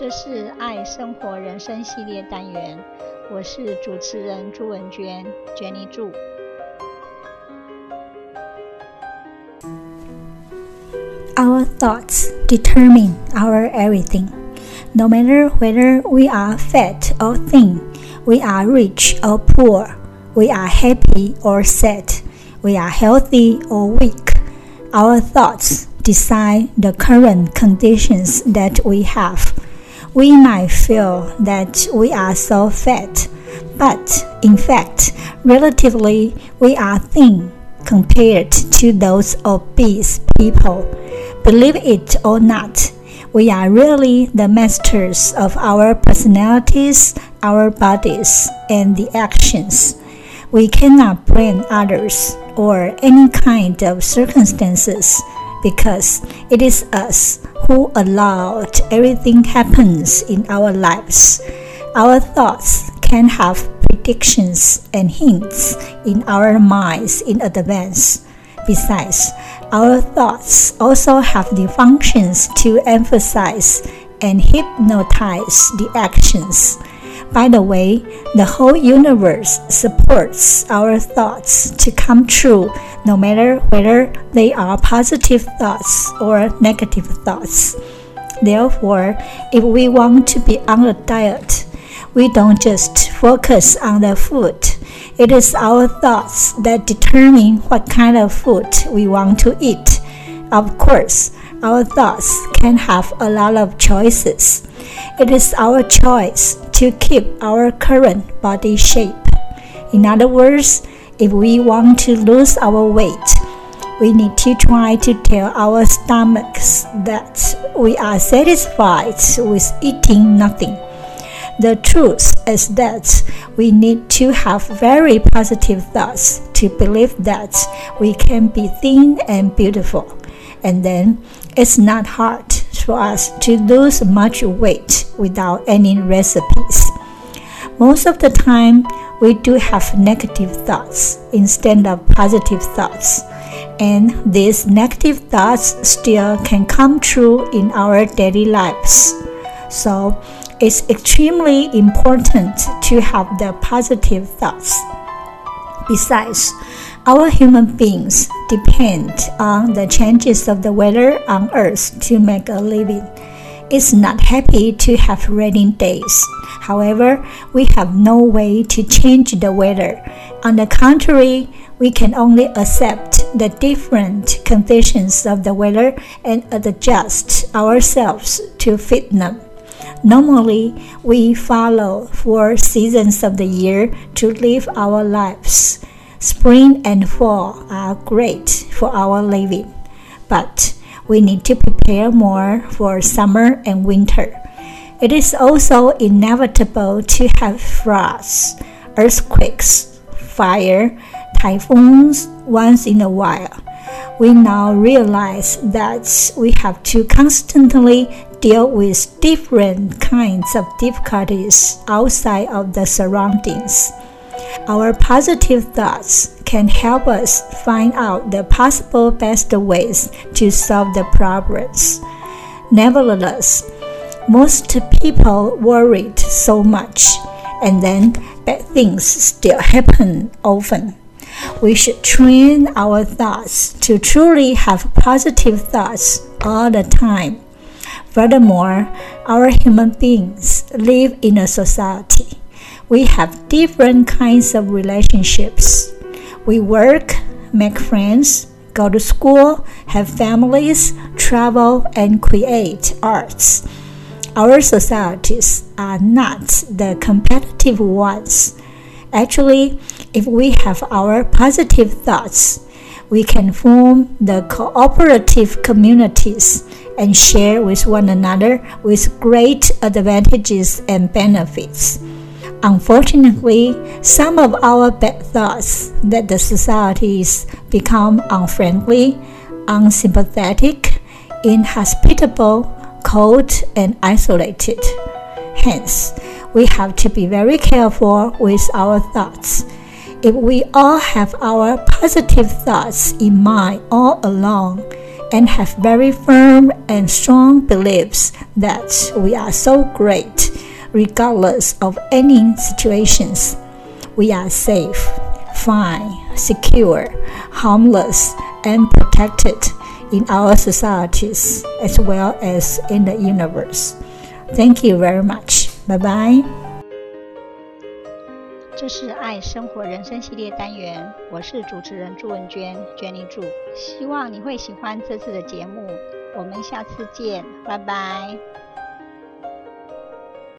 这是爱生活人生系列单元，我是主持人朱文娟，Jenny 祝。Our thoughts determine our everything. No matter whether we are fat or thin, we are rich or poor, we are happy or sad, we are healthy or weak. Our thoughts decide the current conditions that we have. We might feel that we are so fat, but in fact, relatively, we are thin compared to those obese people. Believe it or not, we are really the masters of our personalities, our bodies, and the actions. We cannot blame others or any kind of circumstances because it is us who allowed everything happens in our lives. Our thoughts can have predictions and hints in our minds in advance. Besides, our thoughts also have the functions to emphasize and hypnotize the actions. By the way, the whole universe supports our thoughts to come true no matter whether they are positive thoughts or negative thoughts. Therefore, if we want to be on a diet, we don't just focus on the food. It is our thoughts that determine what kind of food we want to eat. Of course, our thoughts can have a lot of choices. It is our choice to keep our current body shape. In other words, if we want to lose our weight, we need to try to tell our stomachs that we are satisfied with eating nothing. The truth is that we need to have very positive thoughts to believe that we can be thin and beautiful. And then it's not hard for us to lose much weight without any recipes. Most of the time, we do have negative thoughts instead of positive thoughts. And these negative thoughts still can come true in our daily lives. So, it's extremely important to have the positive thoughts. Besides, our human beings depend on the changes of the weather on Earth to make a living. It's not happy to have rainy days. However, we have no way to change the weather. On the contrary, we can only accept the different conditions of the weather and adjust ourselves to fit them. Normally, we follow four seasons of the year to live our lives. Spring and fall are great for our living, but we need to prepare more for summer and winter. It is also inevitable to have floods, earthquakes, fire, typhoons once in a while. We now realize that we have to constantly deal with different kinds of difficulties outside of the surroundings. Our positive thoughts can help us find out the possible best ways to solve the problems. Nevertheless, most people worried so much, and then bad things still happen often. We should train our thoughts to truly have positive thoughts all the time. Furthermore, our human beings live in a society. We have different kinds of relationships. We work, make friends, go to school, have families, travel, and create arts. Our societies are not the competitive ones. Actually, if we have our positive thoughts, we can form the cooperative communities and share with one another with great advantages and benefits. Unfortunately, some of our bad thoughts that the societies become unfriendly, unsympathetic, inhospitable, cold, and isolated. Hence, we have to be very careful with our thoughts. If we all have our positive thoughts in mind all along, and have very firm and strong beliefs that we are so great regardless of any situations. We are safe, fine, secure, harmless, and protected in our societies as well as in the universe. Thank you very much. Bye bye. 这是爱生活人生系列单元，我是主持人朱文娟，Jenny 祝，希望你会喜欢这次的节目，我们下次见，拜拜。